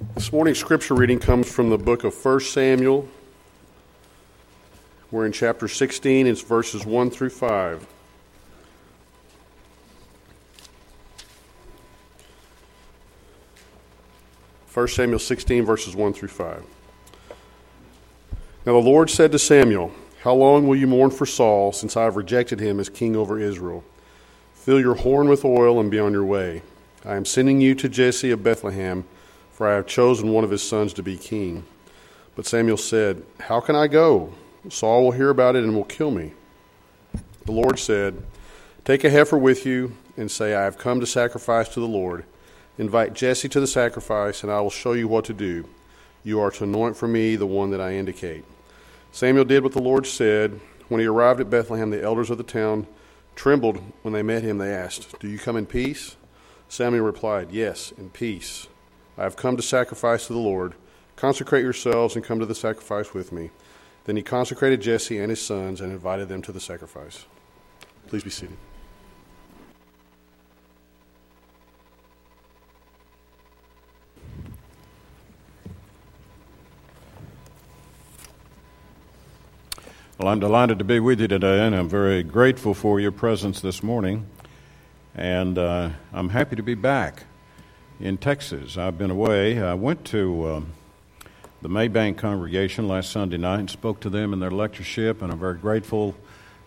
This morning's scripture reading comes from the book of 1 Samuel. We're in chapter 16, it's verses 1 through 5. First Samuel 16, verses 1 through 5. Now the Lord said to Samuel, How long will you mourn for Saul, since I have rejected him as king over Israel? Fill your horn with oil and be on your way. I am sending you to Jesse of Bethlehem for I have chosen one of his sons to be king. But Samuel said, How can I go? Saul will hear about it and will kill me. The Lord said, Take a heifer with you and say, I have come to sacrifice to the Lord. Invite Jesse to the sacrifice, and I will show you what to do. You are to anoint for me the one that I indicate. Samuel did what the Lord said. When he arrived at Bethlehem, the elders of the town trembled when they met him. They asked, Do you come in peace? Samuel replied, Yes, in peace. I have come to sacrifice to the Lord. Consecrate yourselves and come to the sacrifice with me. Then he consecrated Jesse and his sons and invited them to the sacrifice. Please be seated. Well, I'm delighted to be with you today, and I'm very grateful for your presence this morning. And uh, I'm happy to be back in Texas. I've been away. I went to um, the Mabank congregation last Sunday night and spoke to them in their lectureship, and I'm very grateful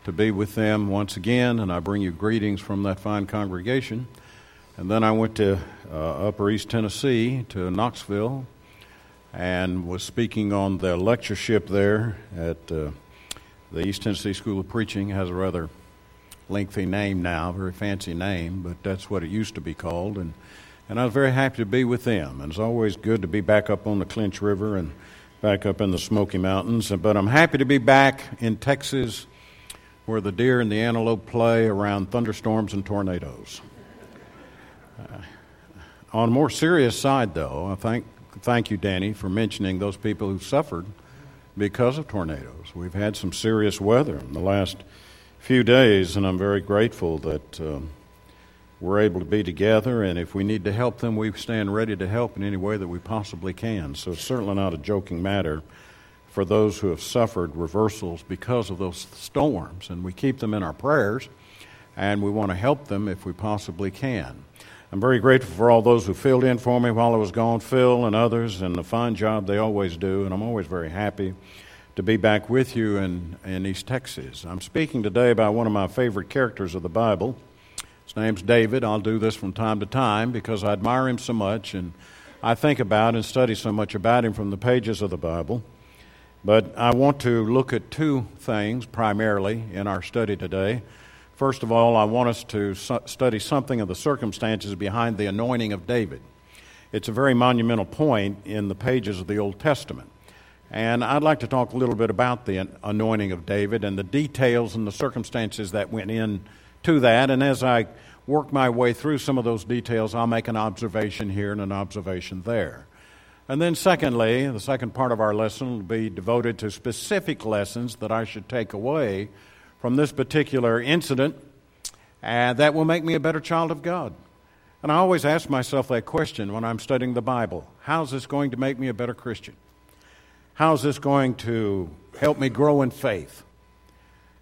to be with them once again. And I bring you greetings from that fine congregation. And then I went to uh, Upper East Tennessee to Knoxville and was speaking on the lectureship there at uh, the East Tennessee School of Preaching. It has a rather lengthy name now, very fancy name, but that's what it used to be called. And and I was very happy to be with them. And it's always good to be back up on the Clinch River and back up in the Smoky Mountains. But I'm happy to be back in Texas where the deer and the antelope play around thunderstorms and tornadoes. Uh, on a more serious side, though, I thank, thank you, Danny, for mentioning those people who suffered because of tornadoes. We've had some serious weather in the last few days, and I'm very grateful that. Um, we're able to be together, and if we need to help them, we stand ready to help in any way that we possibly can. So it's certainly not a joking matter for those who have suffered reversals because of those storms, and we keep them in our prayers, and we want to help them if we possibly can. I'm very grateful for all those who filled in for me while I was gone, Phil and others, and the fine job they always do, and I'm always very happy to be back with you in, in East Texas. I'm speaking today about one of my favorite characters of the Bible. His name's David. I'll do this from time to time because I admire him so much and I think about and study so much about him from the pages of the Bible. But I want to look at two things primarily in our study today. First of all, I want us to study something of the circumstances behind the anointing of David. It's a very monumental point in the pages of the Old Testament. And I'd like to talk a little bit about the anointing of David and the details and the circumstances that went in to that. And as I work my way through some of those details, I'll make an observation here and an observation there. And then, secondly, the second part of our lesson will be devoted to specific lessons that I should take away from this particular incident and that will make me a better child of God. And I always ask myself that question when I'm studying the Bible How's this going to make me a better Christian? How's this going to help me grow in faith?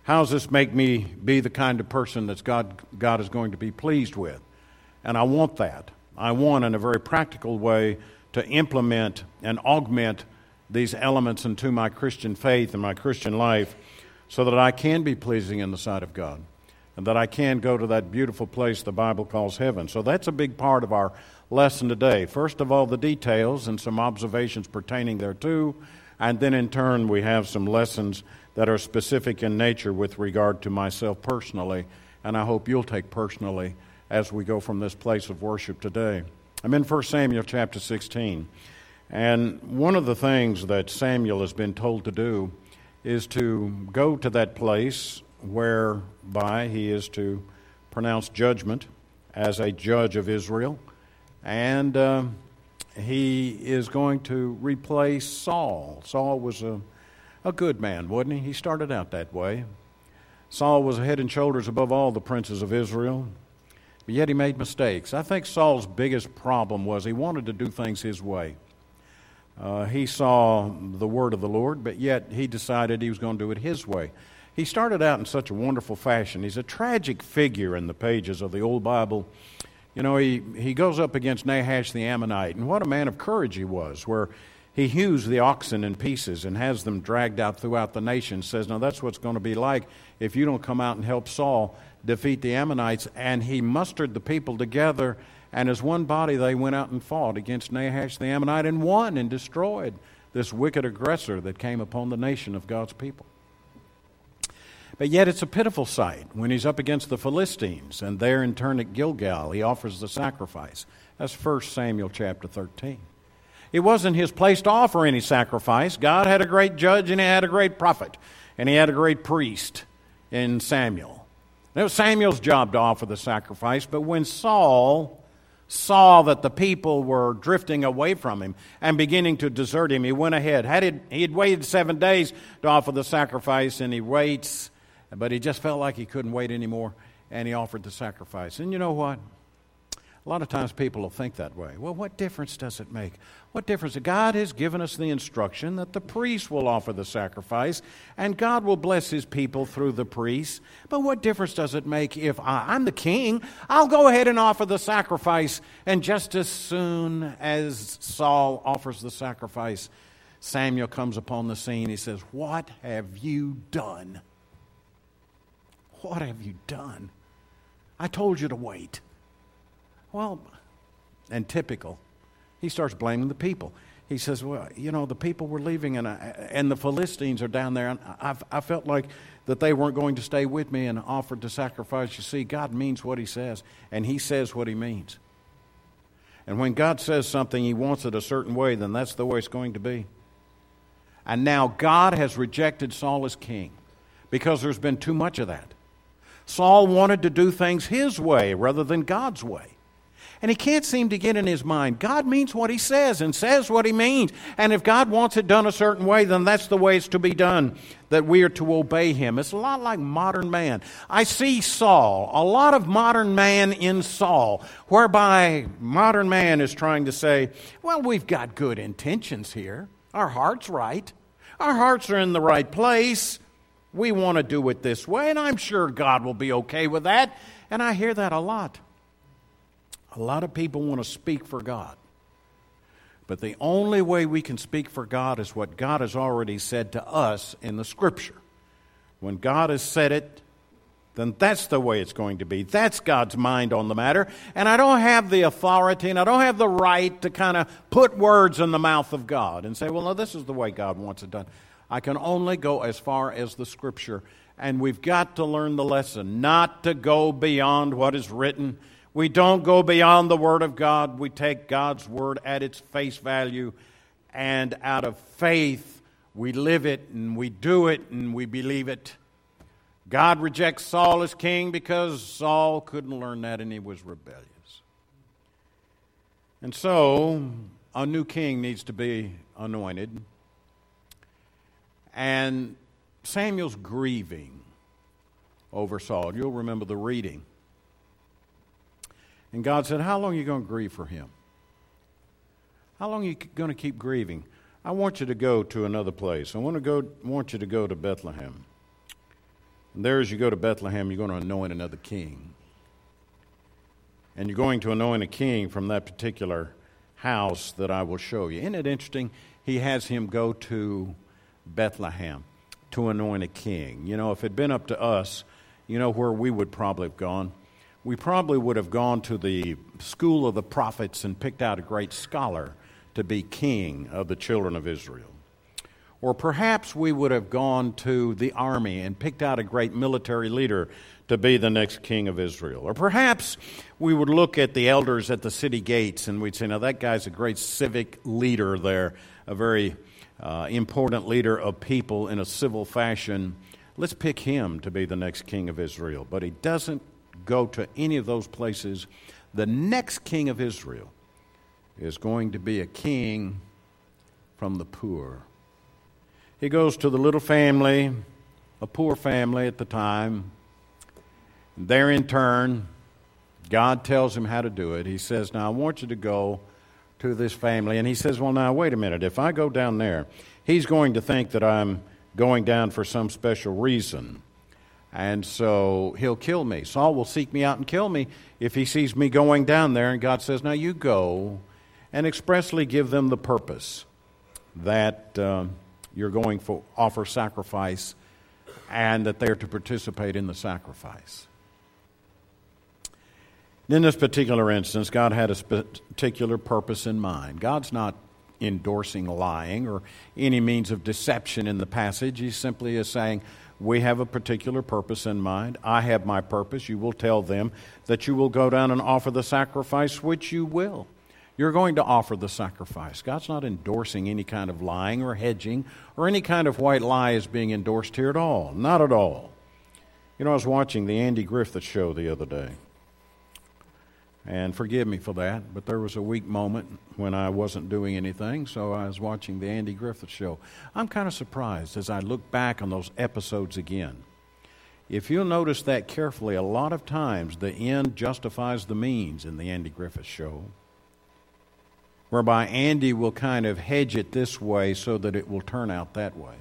How does this make me be the kind of person that God, God is going to be pleased with? And I want that. I want, in a very practical way, to implement and augment these elements into my Christian faith and my Christian life so that I can be pleasing in the sight of God and that I can go to that beautiful place the Bible calls heaven. So that's a big part of our lesson today. First of all, the details and some observations pertaining thereto, and then in turn, we have some lessons that are specific in nature with regard to myself personally, and I hope you'll take personally as we go from this place of worship today. I'm in 1 Samuel chapter 16, and one of the things that Samuel has been told to do is to go to that place whereby he is to pronounce judgment as a judge of Israel, and uh, he is going to replace Saul. Saul was a a good man, wasn't he? He started out that way. Saul was head and shoulders above all the princes of Israel, but yet he made mistakes. I think Saul's biggest problem was he wanted to do things his way. Uh, he saw the word of the Lord, but yet he decided he was going to do it his way. He started out in such a wonderful fashion. He's a tragic figure in the pages of the Old Bible. You know, he, he goes up against Nahash the Ammonite, and what a man of courage he was, where he hews the oxen in pieces and has them dragged out throughout the nation. Says, Now that's what's going to be like if you don't come out and help Saul defeat the Ammonites. And he mustered the people together, and as one body they went out and fought against Nahash the Ammonite and won and destroyed this wicked aggressor that came upon the nation of God's people. But yet it's a pitiful sight when he's up against the Philistines, and there in turn at Gilgal he offers the sacrifice. That's 1 Samuel chapter 13. It wasn't his place to offer any sacrifice. God had a great judge and he had a great prophet, and he had a great priest in Samuel. It was Samuel's job to offer the sacrifice, but when Saul saw that the people were drifting away from him and beginning to desert him, he went ahead. Had it, he had waited seven days to offer the sacrifice, and he waits but he just felt like he couldn't wait anymore, and he offered the sacrifice. And you know what? A lot of times people will think that way. Well, what difference does it make? What difference? God has given us the instruction that the priest will offer the sacrifice and God will bless his people through the priest. But what difference does it make if I, I'm the king? I'll go ahead and offer the sacrifice. And just as soon as Saul offers the sacrifice, Samuel comes upon the scene. He says, What have you done? What have you done? I told you to wait. Well, and typical, he starts blaming the people. He says, Well, you know, the people were leaving, and, I, and the Philistines are down there. And I, I felt like that they weren't going to stay with me and offered to sacrifice. You see, God means what He says, and He says what He means. And when God says something, He wants it a certain way, then that's the way it's going to be. And now God has rejected Saul as king because there's been too much of that. Saul wanted to do things his way rather than God's way. And he can't seem to get in his mind. God means what he says and says what he means. And if God wants it done a certain way, then that's the way it's to be done, that we are to obey him. It's a lot like modern man. I see Saul, a lot of modern man in Saul, whereby modern man is trying to say, well, we've got good intentions here. Our heart's right. Our hearts are in the right place. We want to do it this way, and I'm sure God will be okay with that. And I hear that a lot. A lot of people want to speak for God. But the only way we can speak for God is what God has already said to us in the Scripture. When God has said it, then that's the way it's going to be. That's God's mind on the matter. And I don't have the authority and I don't have the right to kind of put words in the mouth of God and say, well, no, this is the way God wants it done. I can only go as far as the Scripture. And we've got to learn the lesson not to go beyond what is written. We don't go beyond the Word of God. We take God's Word at its face value, and out of faith, we live it and we do it and we believe it. God rejects Saul as king because Saul couldn't learn that and he was rebellious. And so, a new king needs to be anointed. And Samuel's grieving over Saul. You'll remember the reading. And God said, How long are you going to grieve for him? How long are you going to keep grieving? I want you to go to another place. I want, to go, want you to go to Bethlehem. And there, as you go to Bethlehem, you're going to anoint another king. And you're going to anoint a king from that particular house that I will show you. Isn't it interesting? He has him go to Bethlehem to anoint a king. You know, if it had been up to us, you know where we would probably have gone? We probably would have gone to the school of the prophets and picked out a great scholar to be king of the children of Israel. Or perhaps we would have gone to the army and picked out a great military leader to be the next king of Israel. Or perhaps we would look at the elders at the city gates and we'd say, now that guy's a great civic leader there, a very uh, important leader of people in a civil fashion. Let's pick him to be the next king of Israel. But he doesn't go to any of those places. The next king of Israel is going to be a king from the poor. He goes to the little family, a poor family at the time. There, in turn, God tells him how to do it. He says, Now I want you to go to this family. And he says, Well, now, wait a minute. If I go down there, he's going to think that I'm going down for some special reason. And so he'll kill me. Saul will seek me out and kill me if he sees me going down there. And God says, Now you go and expressly give them the purpose that uh, you're going to offer sacrifice and that they're to participate in the sacrifice. In this particular instance, God had a particular purpose in mind. God's not endorsing lying or any means of deception in the passage. He simply is saying, We have a particular purpose in mind. I have my purpose. You will tell them that you will go down and offer the sacrifice, which you will. You're going to offer the sacrifice. God's not endorsing any kind of lying or hedging or any kind of white lie is being endorsed here at all. Not at all. You know, I was watching the Andy Griffith show the other day. And forgive me for that, but there was a weak moment when I wasn't doing anything, so I was watching the Andy Griffith show. I'm kind of surprised as I look back on those episodes again. If you'll notice that carefully, a lot of times the end justifies the means in the Andy Griffith show, whereby Andy will kind of hedge it this way so that it will turn out that way.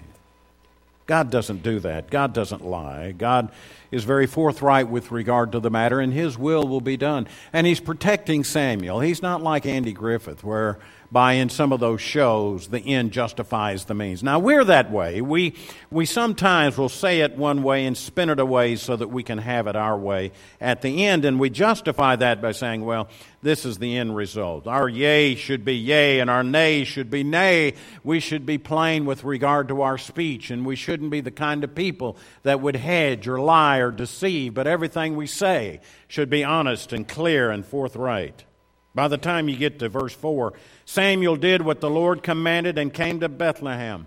God doesn't do that. God doesn't lie. God is very forthright with regard to the matter, and His will will be done. And He's protecting Samuel. He's not like Andy Griffith, where by in some of those shows the end justifies the means. Now we're that way. We we sometimes will say it one way and spin it away so that we can have it our way at the end, and we justify that by saying, well, this is the end result. Our yea should be yea and our nay should be nay. We should be plain with regard to our speech, and we shouldn't be the kind of people that would hedge or lie or deceive, but everything we say should be honest and clear and forthright. By the time you get to verse 4, Samuel did what the Lord commanded and came to Bethlehem.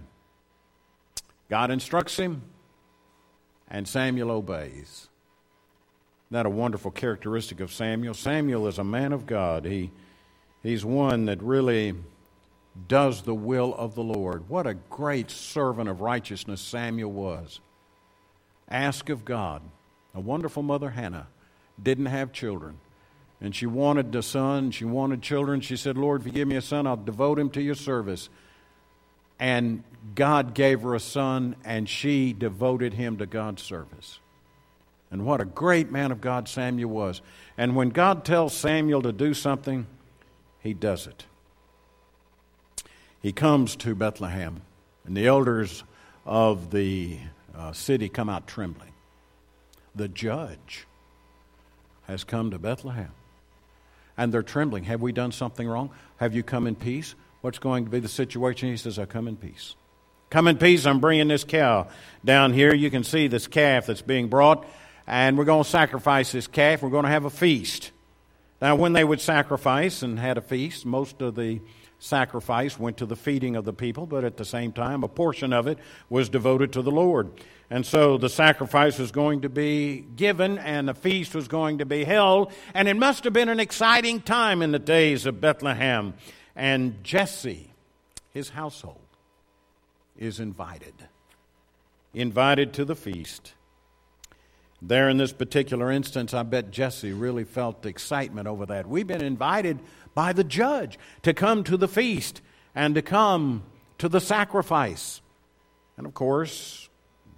God instructs him, and Samuel obeys. That a wonderful characteristic of Samuel? Samuel is a man of God. He, he's one that really does the will of the Lord. What a great servant of righteousness Samuel was. Ask of God. A wonderful mother, Hannah, didn't have children and she wanted a son, she wanted children. She said, Lord, if you give me a son, I'll devote him to your service. And God gave her a son, and she devoted him to God's service. And what a great man of God Samuel was. And when God tells Samuel to do something, he does it. He comes to Bethlehem, and the elders of the uh, city come out trembling. The judge has come to Bethlehem and they're trembling. Have we done something wrong? Have you come in peace? What's going to be the situation? He says, I come in peace. Come in peace. I'm bringing this cow down here. You can see this calf that's being brought, and we're going to sacrifice this calf. We're going to have a feast. Now, when they would sacrifice and had a feast, most of the sacrifice went to the feeding of the people, but at the same time, a portion of it was devoted to the Lord. And so the sacrifice was going to be given and the feast was going to be held. And it must have been an exciting time in the days of Bethlehem. And Jesse, his household, is invited. Invited to the feast. There, in this particular instance, I bet Jesse really felt excitement over that. We've been invited by the judge to come to the feast and to come to the sacrifice. And of course,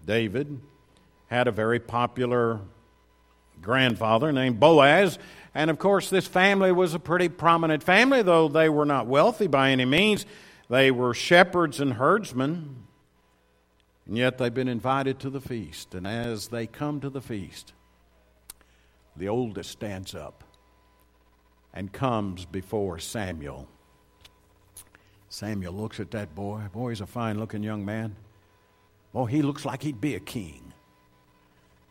David had a very popular grandfather named Boaz. And of course, this family was a pretty prominent family, though they were not wealthy by any means. They were shepherds and herdsmen. And yet they've been invited to the feast. And as they come to the feast, the oldest stands up and comes before Samuel. Samuel looks at that boy. Boy, he's a fine looking young man. Oh, he looks like he'd be a king.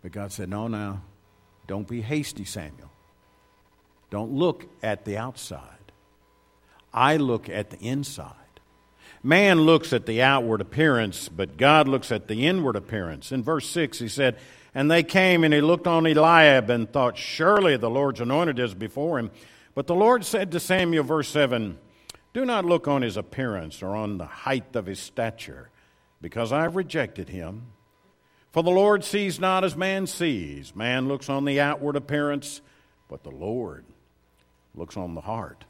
But God said, No, now, don't be hasty, Samuel. Don't look at the outside. I look at the inside. Man looks at the outward appearance, but God looks at the inward appearance. In verse 6, he said, And they came, and he looked on Eliab and thought, Surely the Lord's anointed is before him. But the Lord said to Samuel, verse 7, Do not look on his appearance or on the height of his stature because I have rejected him. For the Lord sees not as man sees. Man looks on the outward appearance, but the Lord looks on the heart.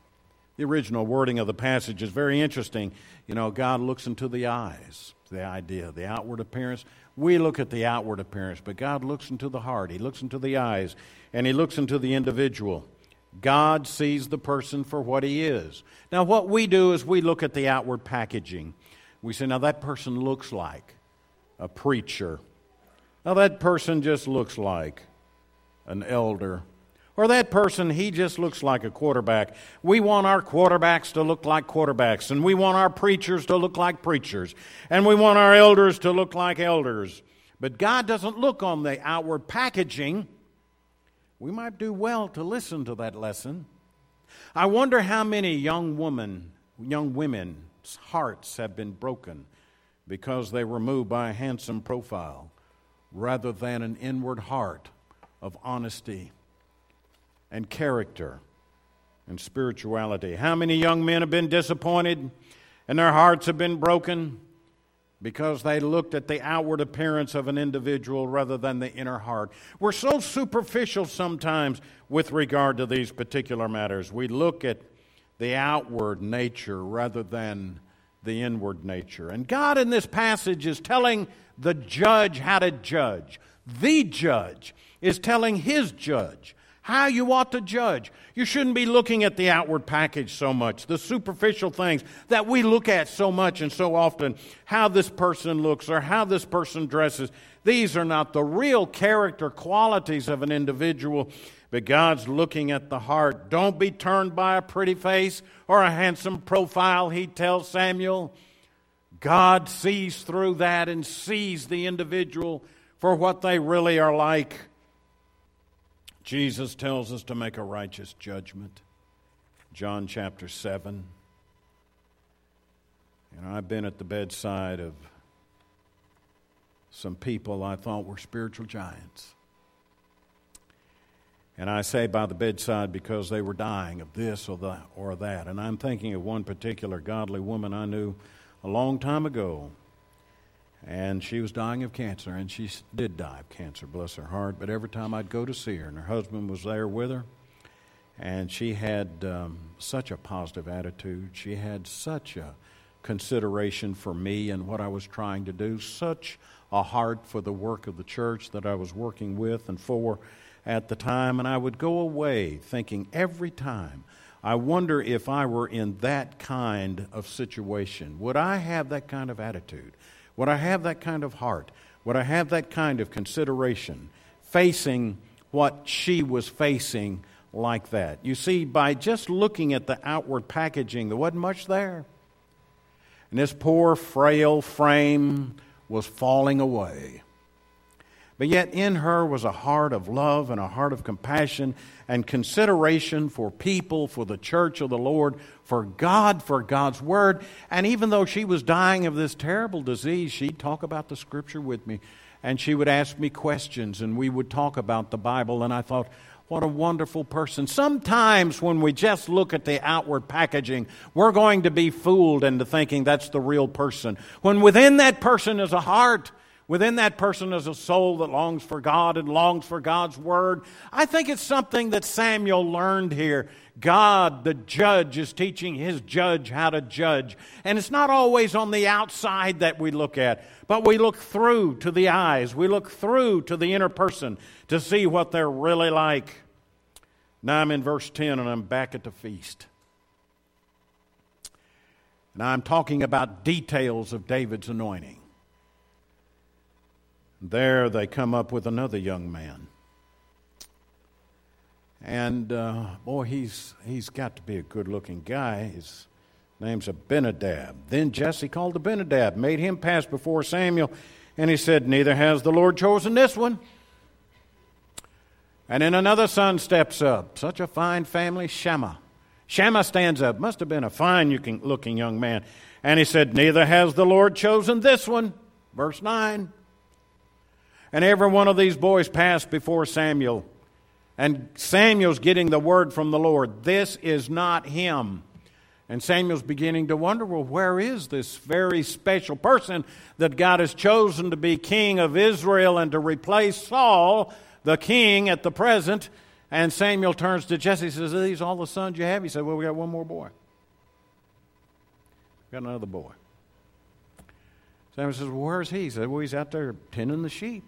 The original wording of the passage is very interesting. You know, God looks into the eyes, the idea, the outward appearance. We look at the outward appearance, but God looks into the heart. He looks into the eyes, and He looks into the individual. God sees the person for what he is. Now, what we do is we look at the outward packaging. We say, now that person looks like a preacher. Now, that person just looks like an elder. Or that person, he just looks like a quarterback. We want our quarterbacks to look like quarterbacks, and we want our preachers to look like preachers, and we want our elders to look like elders. But God doesn't look on the outward packaging. We might do well to listen to that lesson. I wonder how many young women, young women's hearts have been broken because they were moved by a handsome profile rather than an inward heart of honesty and character and spirituality. How many young men have been disappointed and their hearts have been broken because they looked at the outward appearance of an individual rather than the inner heart? We're so superficial sometimes with regard to these particular matters. We look at the outward nature rather than the inward nature. And God in this passage is telling the judge how to judge. The judge is telling his judge how you ought to judge. You shouldn't be looking at the outward package so much, the superficial things that we look at so much and so often, how this person looks or how this person dresses. These are not the real character qualities of an individual, but God's looking at the heart. Don't be turned by a pretty face or a handsome profile, he tells Samuel. God sees through that and sees the individual for what they really are like. Jesus tells us to make a righteous judgment. John chapter 7. And I've been at the bedside of some people I thought were spiritual giants. And I say by the bedside because they were dying of this or that or that. And I'm thinking of one particular godly woman I knew a long time ago and she was dying of cancer, and she did die of cancer, bless her heart. But every time I'd go to see her, and her husband was there with her, and she had um, such a positive attitude. She had such a consideration for me and what I was trying to do, such a heart for the work of the church that I was working with and for at the time. And I would go away thinking every time, I wonder if I were in that kind of situation, would I have that kind of attitude? Would I have that kind of heart? Would I have that kind of consideration facing what she was facing like that? You see, by just looking at the outward packaging, there wasn't much there. And this poor, frail frame was falling away. But yet in her was a heart of love and a heart of compassion and consideration for people, for the church of the Lord, for God, for God's Word. And even though she was dying of this terrible disease, she'd talk about the Scripture with me. And she would ask me questions, and we would talk about the Bible. And I thought, what a wonderful person. Sometimes when we just look at the outward packaging, we're going to be fooled into thinking that's the real person. When within that person is a heart Within that person is a soul that longs for God and longs for God's word. I think it's something that Samuel learned here. God, the judge, is teaching his judge how to judge. And it's not always on the outside that we look at, but we look through to the eyes. We look through to the inner person to see what they're really like. Now I'm in verse 10 and I'm back at the feast. Now I'm talking about details of David's anointing. There they come up with another young man. And uh, boy, he's, he's got to be a good looking guy. His name's Abinadab. Then Jesse called Abinadab, made him pass before Samuel, and he said, Neither has the Lord chosen this one. And then another son steps up, such a fine family, Shammah. Shammah stands up, must have been a fine looking young man. And he said, Neither has the Lord chosen this one. Verse 9. And every one of these boys passed before Samuel. And Samuel's getting the word from the Lord. This is not him. And Samuel's beginning to wonder well, where is this very special person that God has chosen to be king of Israel and to replace Saul, the king at the present? And Samuel turns to Jesse and says, Are these all the sons you have? He said, Well, we got one more boy. We Got another boy. Samuel says, Well, where's he? He said, Well, he's out there tending the sheep.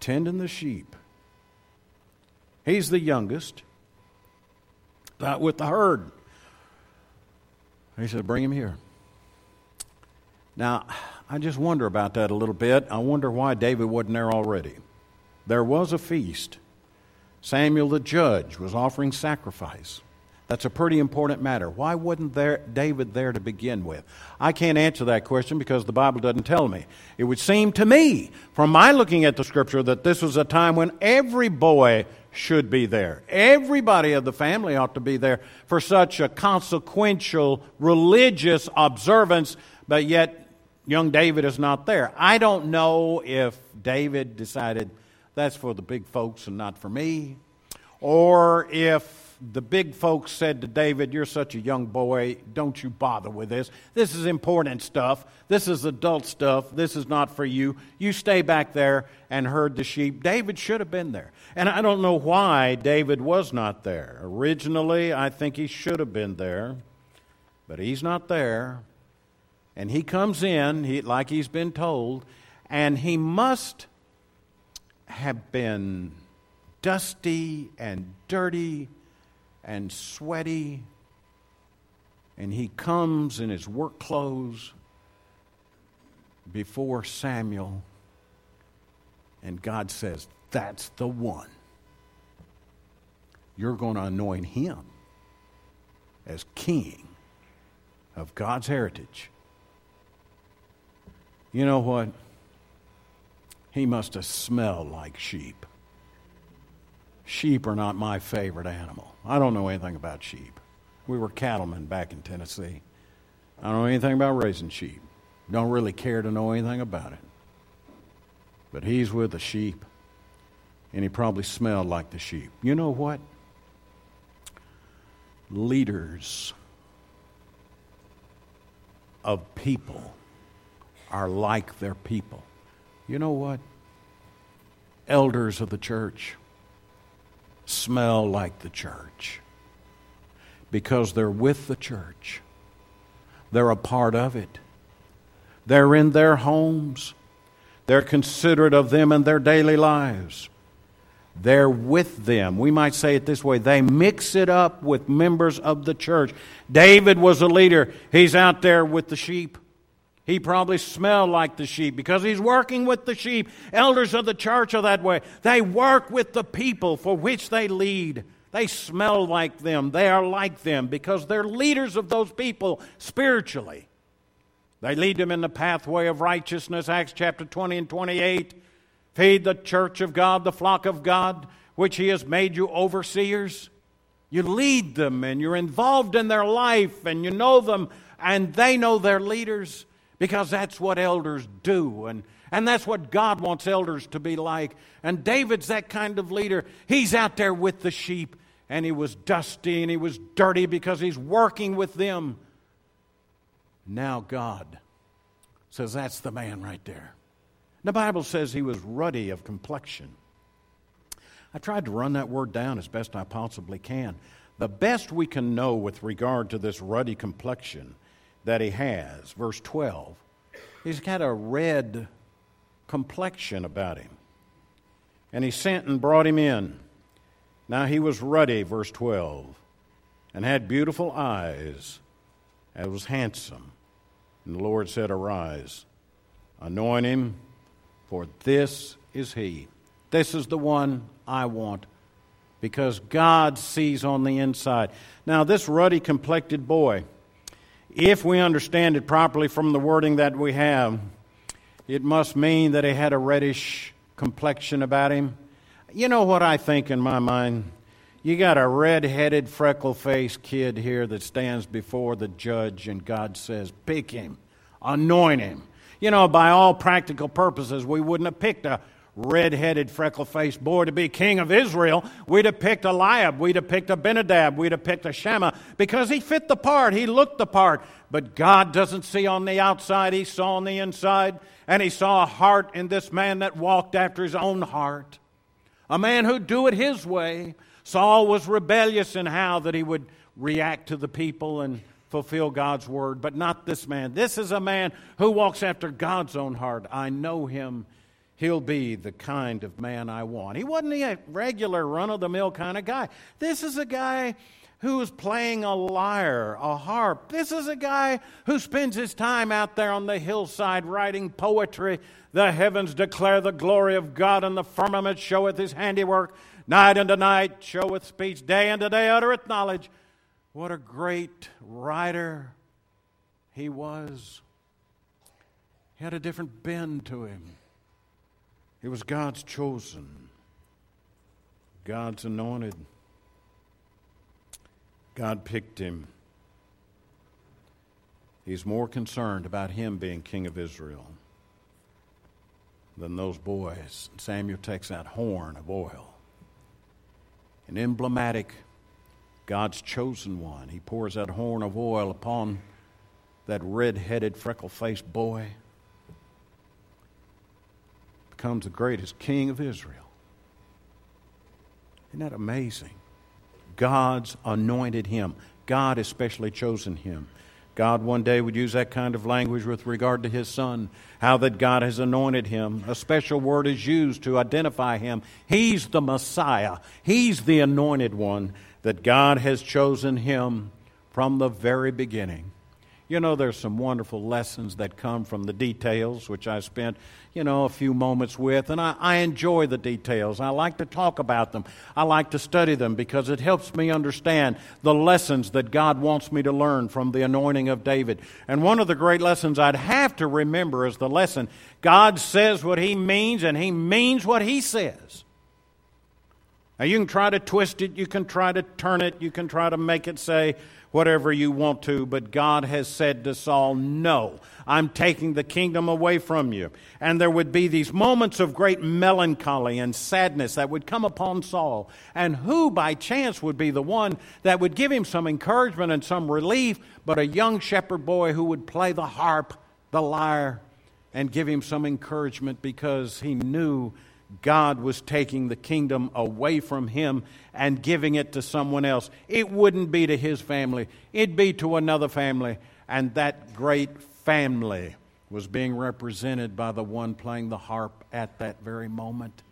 Tending the sheep. He's the youngest, out with the herd. He said, Bring him here. Now, I just wonder about that a little bit. I wonder why David wasn't there already. There was a feast. Samuel the judge was offering sacrifice. That's a pretty important matter. Why wasn't there David there to begin with? I can't answer that question because the Bible doesn't tell me. It would seem to me, from my looking at the scripture, that this was a time when every boy should be there. Everybody of the family ought to be there for such a consequential religious observance, but yet young David is not there. I don't know if David decided that's for the big folks and not for me, or if the big folks said to David, You're such a young boy, don't you bother with this. This is important stuff. This is adult stuff. This is not for you. You stay back there and herd the sheep. David should have been there. And I don't know why David was not there. Originally, I think he should have been there, but he's not there. And he comes in, he, like he's been told, and he must have been dusty and dirty and sweaty, and he comes in his work clothes before Samuel, and God says, That's the one. You're going to anoint him as king of God's heritage. You know what? He must have smelled like sheep. Sheep are not my favorite animal. I don't know anything about sheep. We were cattlemen back in Tennessee. I don't know anything about raising sheep. Don't really care to know anything about it. But he's with the sheep, and he probably smelled like the sheep. You know what? Leaders of people are like their people. You know what? Elders of the church smell like the church because they're with the church. They're a part of it. They're in their homes. They're considerate of them in their daily lives. They're with them. We might say it this way they mix it up with members of the church. David was a leader, he's out there with the sheep. He probably smelled like the sheep because he's working with the sheep. Elders of the church are that way. They work with the people for which they lead. They smell like them. They are like them because they're leaders of those people spiritually. They lead them in the pathway of righteousness, Acts chapter 20 and 28. Feed the church of God, the flock of God, which He has made you overseers. You lead them and you're involved in their life and you know them and they know their leaders because that's what elders do. And, and that's what God wants elders to be like. And David's that kind of leader. He's out there with the sheep, and he was dusty and he was dirty because he's working with them. Now God says, That's the man right there. The Bible says he was ruddy of complexion. I tried to run that word down as best I possibly can. The best we can know with regard to this ruddy complexion that he has. Verse 12. He's got a red complexion about him. And he sent and brought him in. Now he was ruddy, verse 12, and had beautiful eyes, and was handsome. And the Lord said, Arise, anoint him, for this is he. This is the one I want, because God sees on the inside. Now, this ruddy complected boy, if we understand it properly from the wording that we have, it must mean that he had a reddish complexion about him. You know what I think in my mind? You got a red headed, freckle faced kid here that stands before the judge, and God says, Pick him, anoint him. You know, by all practical purposes, we wouldn't have picked a red headed, freckle faced boy to be king of Israel, we'd have picked Eliab, we'd have picked Abinadab, we'd have picked a Shammah because he fit the part, he looked the part. But God doesn't see on the outside, he saw on the inside, and he saw a heart in this man that walked after his own heart. A man who'd do it his way. Saul was rebellious in how that he would react to the people and fulfill God's word, but not this man. This is a man who walks after God's own heart. I know him. He'll be the kind of man I want. He wasn't a regular run of the mill kind of guy. This is a guy who is playing a lyre, a harp. This is a guy who spends his time out there on the hillside writing poetry. The heavens declare the glory of God, and the firmament showeth his handiwork. Night unto night showeth speech, day unto day uttereth knowledge. What a great writer he was. He had a different bend to him. He was God's chosen, God's anointed. God picked him. He's more concerned about him being king of Israel than those boys. Samuel takes that horn of oil. An emblematic God's chosen one. He pours that horn of oil upon that red headed, freckle faced boy. Becomes the greatest king of Israel. Isn't that amazing? God's anointed him. God especially chosen him. God one day would use that kind of language with regard to his son, how that God has anointed him. A special word is used to identify him. He's the Messiah, he's the anointed one that God has chosen him from the very beginning. You know, there's some wonderful lessons that come from the details, which I spent, you know, a few moments with, and I, I, enjoy the details. I like to talk about them. I like to study them because it helps me understand the lessons that God wants me to learn from the anointing of David. And one of the great lessons I'd have to remember is the lesson God says what He means, and He means what He says. Now, you can try to twist it, you can try to turn it, you can try to make it say whatever you want to, but God has said to Saul, No, I'm taking the kingdom away from you. And there would be these moments of great melancholy and sadness that would come upon Saul. And who by chance would be the one that would give him some encouragement and some relief, but a young shepherd boy who would play the harp, the lyre, and give him some encouragement because he knew God was taking the kingdom away from him and giving it to someone else. It wouldn't be to his family, it'd be to another family. And that great family was being represented by the one playing the harp at that very moment.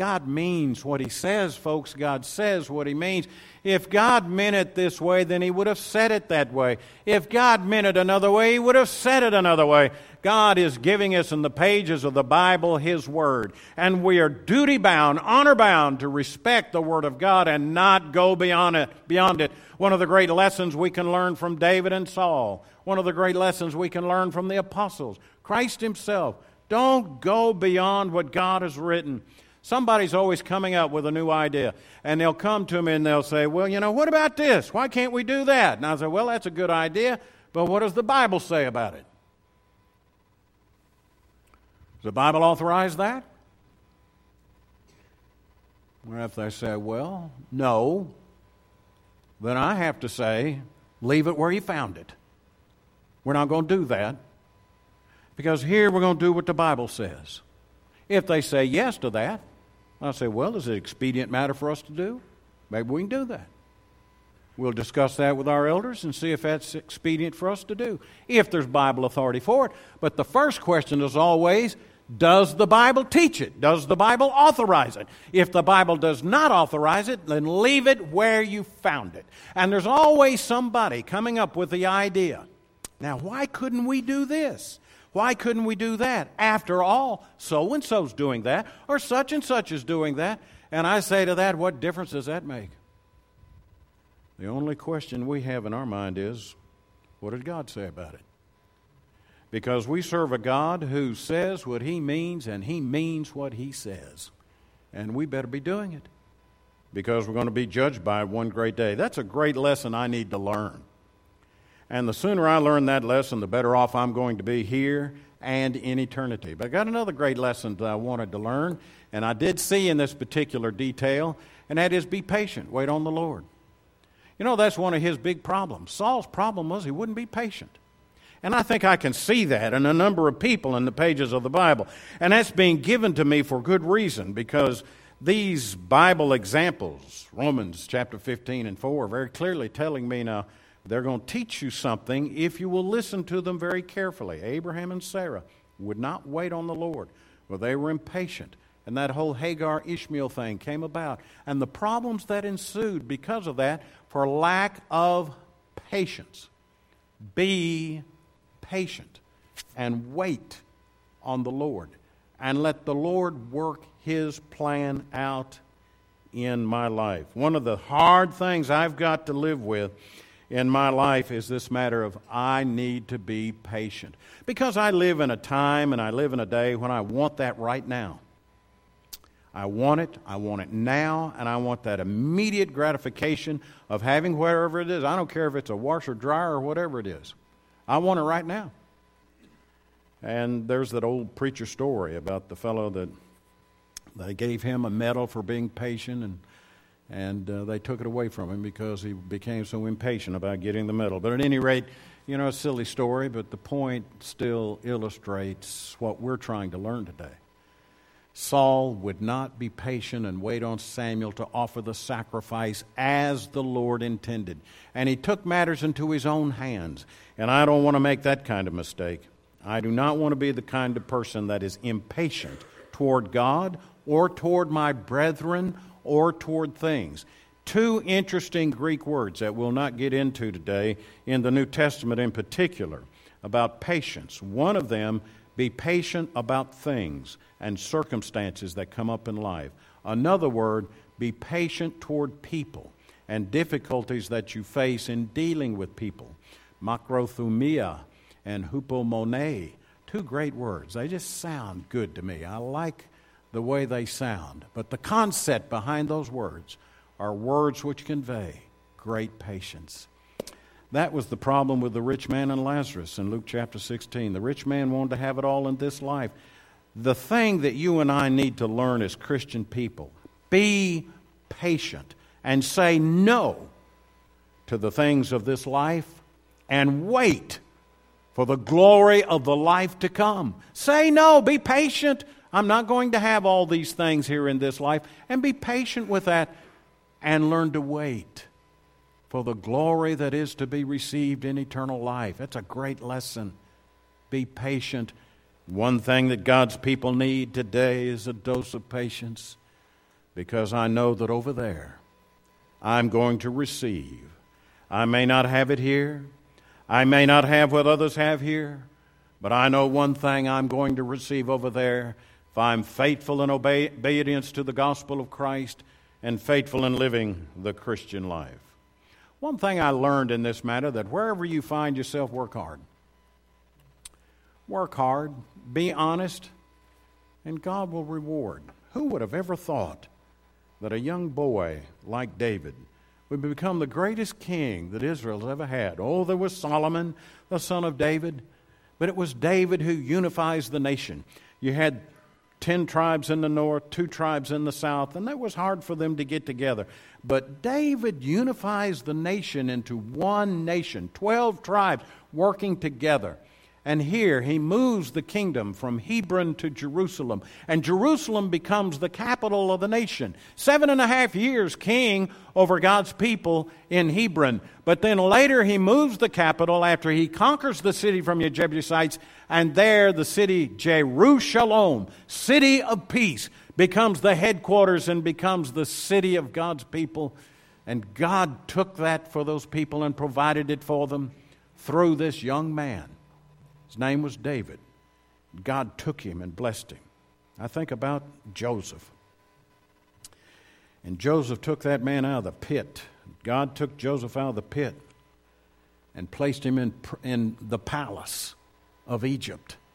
God means what He says, folks. God says what He means. If God meant it this way, then He would have said it that way. If God meant it another way, He would have said it another way. God is giving us in the pages of the Bible His Word. And we are duty bound, honor bound to respect the Word of God and not go beyond it. Beyond it. One of the great lessons we can learn from David and Saul, one of the great lessons we can learn from the apostles, Christ Himself. Don't go beyond what God has written. Somebody's always coming up with a new idea. And they'll come to me and they'll say, Well, you know, what about this? Why can't we do that? And I say, Well, that's a good idea, but what does the Bible say about it? Does the Bible authorize that? Well, if they say, Well, no, then I have to say, Leave it where you found it. We're not going to do that because here we're going to do what the Bible says. If they say yes to that, I say, well, is it an expedient matter for us to do? Maybe we can do that. We'll discuss that with our elders and see if that's expedient for us to do, if there's Bible authority for it. But the first question is always does the Bible teach it? Does the Bible authorize it? If the Bible does not authorize it, then leave it where you found it. And there's always somebody coming up with the idea. Now, why couldn't we do this? Why couldn't we do that? After all, so and so's doing that, or such and such is doing that. And I say to that, what difference does that make? The only question we have in our mind is, what did God say about it? Because we serve a God who says what he means and he means what he says. And we better be doing it because we're going to be judged by one great day. That's a great lesson I need to learn. And the sooner I learn that lesson, the better off I'm going to be here and in eternity. But I got another great lesson that I wanted to learn, and I did see in this particular detail, and that is be patient, wait on the Lord. You know, that's one of his big problems. Saul's problem was he wouldn't be patient. And I think I can see that in a number of people in the pages of the Bible. And that's being given to me for good reason because These Bible examples, Romans chapter 15 and 4, are very clearly telling me now they're going to teach you something if you will listen to them very carefully. Abraham and Sarah would not wait on the Lord, well, they were impatient. And that whole Hagar Ishmael thing came about. And the problems that ensued because of that for lack of patience. Be patient and wait on the Lord and let the Lord work His plan out in my life. One of the hard things I've got to live with in my life is this matter of I need to be patient. Because I live in a time and I live in a day when I want that right now. I want it, I want it now, and I want that immediate gratification of having whatever it is. I don't care if it's a washer, dryer, or whatever it is. I want it right now. And there's that old preacher story about the fellow that they gave him a medal for being patient and and uh, they took it away from him because he became so impatient about getting the medal. But at any rate, you know, a silly story, but the point still illustrates what we're trying to learn today. Saul would not be patient and wait on Samuel to offer the sacrifice as the Lord intended. And he took matters into his own hands. And I don't want to make that kind of mistake. I do not want to be the kind of person that is impatient toward God or toward my brethren or toward things. Two interesting Greek words that we'll not get into today in the New Testament in particular about patience. One of them, be patient about things and circumstances that come up in life. Another word, be patient toward people and difficulties that you face in dealing with people. Makrothumia and hupomone, two great words. They just sound good to me. I like the way they sound. But the concept behind those words are words which convey great patience. That was the problem with the rich man and Lazarus in Luke chapter 16. The rich man wanted to have it all in this life. The thing that you and I need to learn as Christian people be patient and say no to the things of this life and wait for the glory of the life to come. Say no, be patient. I'm not going to have all these things here in this life, and be patient with that and learn to wait for the glory that is to be received in eternal life. That's a great lesson. Be patient. One thing that God's people need today is a dose of patience because I know that over there I'm going to receive. I may not have it here, I may not have what others have here, but I know one thing I'm going to receive over there if I'm faithful in obedience to the gospel of Christ and faithful in living the Christian life. One thing I learned in this matter that wherever you find yourself, work hard. Work hard, be honest, and God will reward. Who would have ever thought that a young boy like David would become the greatest king that Israel has ever had? Oh, there was Solomon, the son of David, but it was David who unifies the nation. You had 10 tribes in the north, two tribes in the south, and it was hard for them to get together. But David unifies the nation into one nation, 12 tribes working together. And here he moves the kingdom from Hebron to Jerusalem. And Jerusalem becomes the capital of the nation. Seven and a half years king over God's people in Hebron. But then later he moves the capital after he conquers the city from the Jebusites. And there the city Jerusalem, city of peace, becomes the headquarters and becomes the city of God's people. And God took that for those people and provided it for them through this young man his name was David. God took him and blessed him. I think about Joseph. And Joseph took that man out of the pit. God took Joseph out of the pit and placed him in, in the palace of Egypt.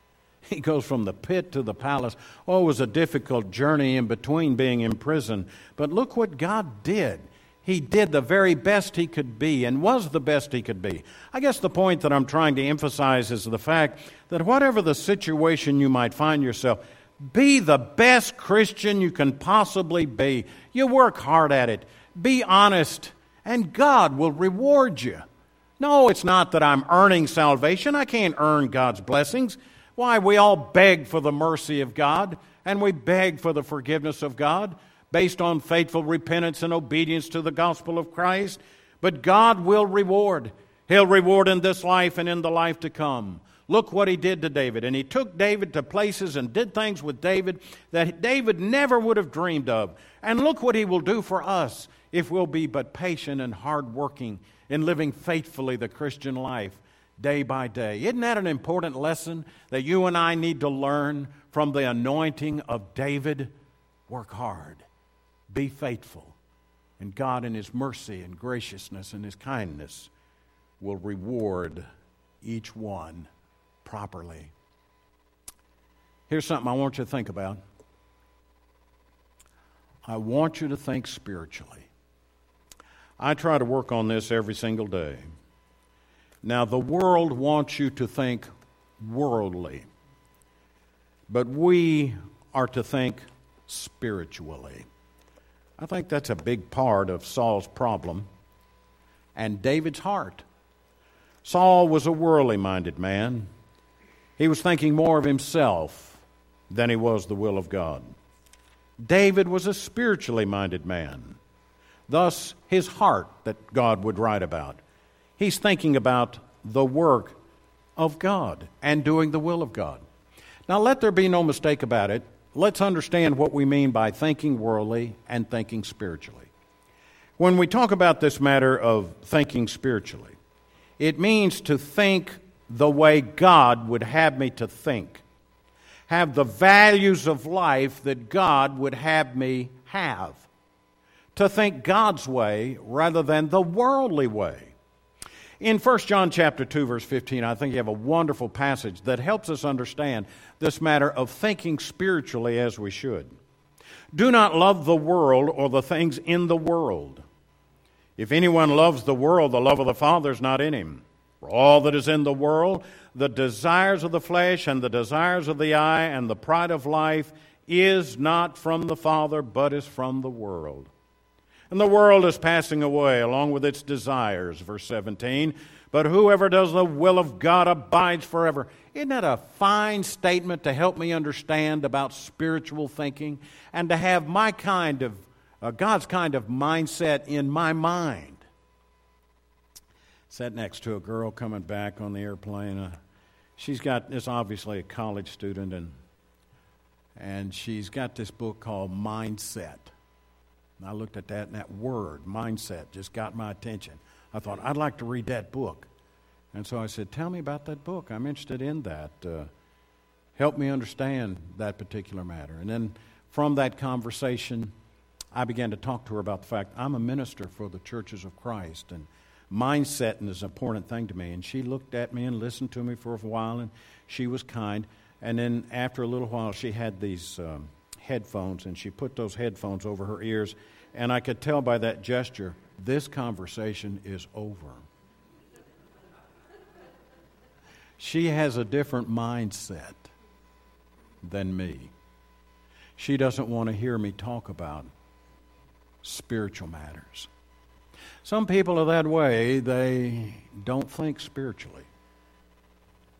He goes from the pit to the palace. Oh, it was a difficult journey in between being in prison. But look what God did he did the very best he could be and was the best he could be. I guess the point that I'm trying to emphasize is the fact that whatever the situation you might find yourself, be the best Christian you can possibly be. You work hard at it. Be honest, and God will reward you. No, it's not that I'm earning salvation. I can't earn God's blessings. Why, we all beg for the mercy of God, and we beg for the forgiveness of God. Based on faithful repentance and obedience to the gospel of Christ. But God will reward. He'll reward in this life and in the life to come. Look what he did to David. And he took David to places and did things with David that David never would have dreamed of. And look what he will do for us if we'll be but patient and hardworking in living faithfully the Christian life day by day. Isn't that an important lesson that you and I need to learn from the anointing of David? Work hard, be faithful, and God, in His mercy and graciousness and His kindness, will reward each one properly. Here's something I want you to think about. I want you to think spiritually. I try to work on this every single day. Now, the world wants you to think worldly, but we are to think spiritually. I think that's a big part of Saul's problem and David's heart. Saul was a worldly minded man. He was thinking more of himself than he was the will of God. David was a spiritually minded man. Thus, his heart that God would write about. He's thinking about the work of God and doing the will of God. Now, let there be no mistake about it. Let's understand what we mean by thinking worldly and thinking spiritually. When we talk about this matter of thinking spiritually, it means to think the way God would have me to think, have the values of life that God would have me have, to think God's way rather than the worldly way. In 1 John chapter 2 verse 15, I think you have a wonderful passage that helps us understand this matter of thinking spiritually as we should. Do not love the world or the things in the world. If anyone loves the world, the love of the Father is not in him. For all that is in the world, the desires of the flesh and the desires of the eye and the pride of life is not from the Father, but is from the world. And the world is passing away along with its desires, verse 17. But whoever does the will of God abides forever. Isn't that a fine statement to help me understand about spiritual thinking and to have my kind of, uh, God's kind of mindset in my mind? sat next to a girl coming back on the airplane. Uh, she's got it's obviously a college student, and and she's got this book called Mindset. And I looked at that, and that word, mindset, just got my attention. I thought, I'd like to read that book. And so I said, Tell me about that book. I'm interested in that. Uh, help me understand that particular matter. And then from that conversation, I began to talk to her about the fact I'm a minister for the churches of Christ. And mindset is an important thing to me. And she looked at me and listened to me for a while, and she was kind. And then after a little while, she had these um, headphones, and she put those headphones over her ears. And I could tell by that gesture, this conversation is over. She has a different mindset than me. She doesn't want to hear me talk about spiritual matters. Some people are that way. They don't think spiritually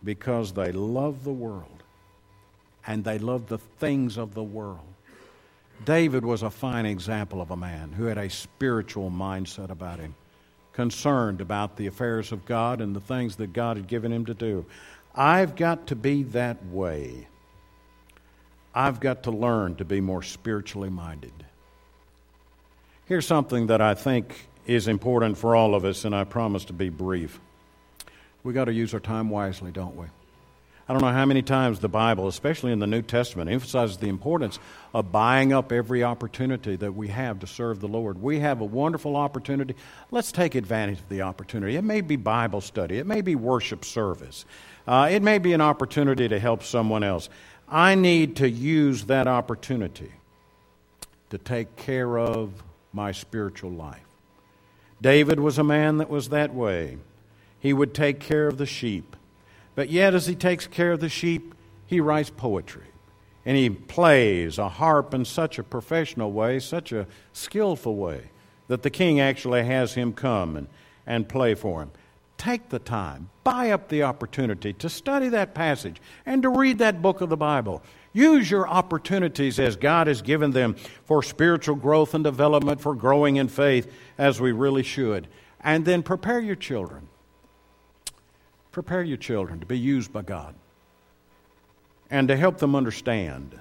because they love the world and they loved the things of the world. David was a fine example of a man who had a spiritual mindset about him, concerned about the affairs of God and the things that God had given him to do. I've got to be that way. I've got to learn to be more spiritually minded. Here's something that I think is important for all of us, and I promise to be brief. We got to use our time wisely, don't we? I don't know how many times the Bible, especially in the New Testament, emphasizes the importance of buying up every opportunity that we have to serve the Lord. We have a wonderful opportunity. Let's take advantage of the opportunity. It may be Bible study, it may be worship service, uh, it may be an opportunity to help someone else. I need to use that opportunity to take care of my spiritual life. David was a man that was that way. He would take care of the sheep. But yet, as he takes care of the sheep, he writes poetry. And he plays a harp in such a professional way, such a skillful way, that the king actually has him come and, and play for him. Take the time, buy up the opportunity to study that passage and to read that book of the Bible. Use your opportunities as God has given them for spiritual growth and development, for growing in faith, as we really should. And then prepare your children. Prepare your children to be used by God and to help them understand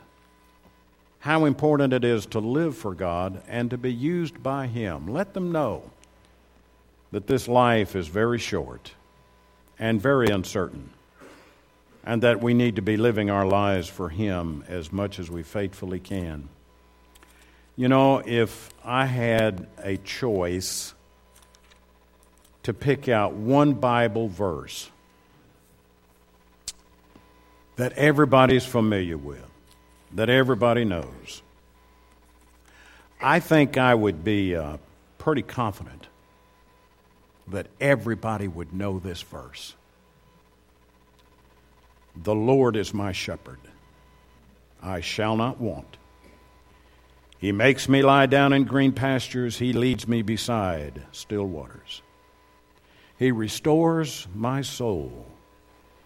how important it is to live for God and to be used by Him. Let them know that this life is very short and very uncertain and that we need to be living our lives for Him as much as we faithfully can. You know, if I had a choice to pick out one Bible verse that everybody's familiar with, that everybody knows, I think I would be uh, pretty confident that everybody would know this verse. The Lord is my shepherd. I shall not want. He makes me lie down in green pastures. He leads me beside still waters. He restores my soul.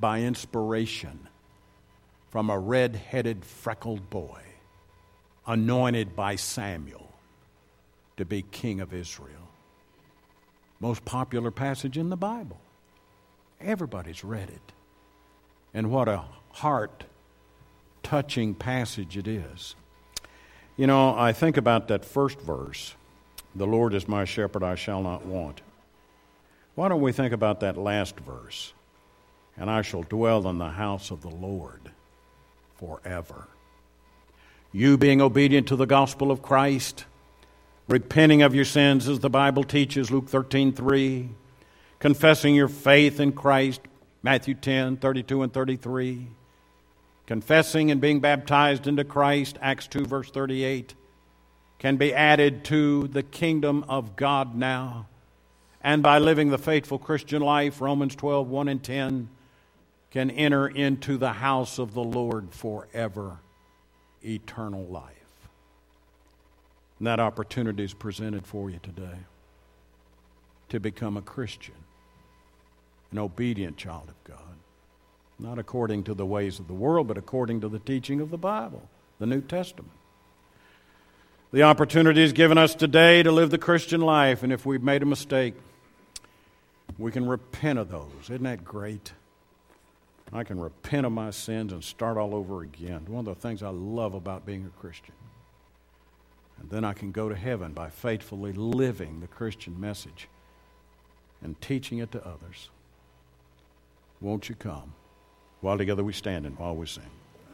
by inspiration from a red headed, freckled boy, anointed by Samuel to be king of Israel. Most popular passage in the Bible. Everybody's read it. And what a heart touching passage it is. You know, I think about that first verse The Lord is my shepherd, I shall not want. Why don't we think about that last verse? And I shall dwell in the house of the Lord forever. You being obedient to the gospel of Christ, repenting of your sins as the Bible teaches, Luke 13 3, confessing your faith in Christ, Matthew 10 32 and 33 confessing and being baptized into Christ, Acts 2, verse 38, can be added to the kingdom of God now. And by living the faithful Christian life, Romans 12, 1 and 10, can enter into the house of the Lord forever, eternal life. And that opportunity is presented for you today to become a Christian, an obedient child of God not according to the ways of the world, but according to the teaching of the Bible, the New Testament. The opportunity is given us today to live the Christian life, and if we've made a mistake, we can repent of those. Isn't that great? I can repent of my sins and start all over again. One of the things I love about being a Christian. And then I can go to heaven by faithfully living the Christian message and teaching it to others. Won't you come? While together we stand and while we sing.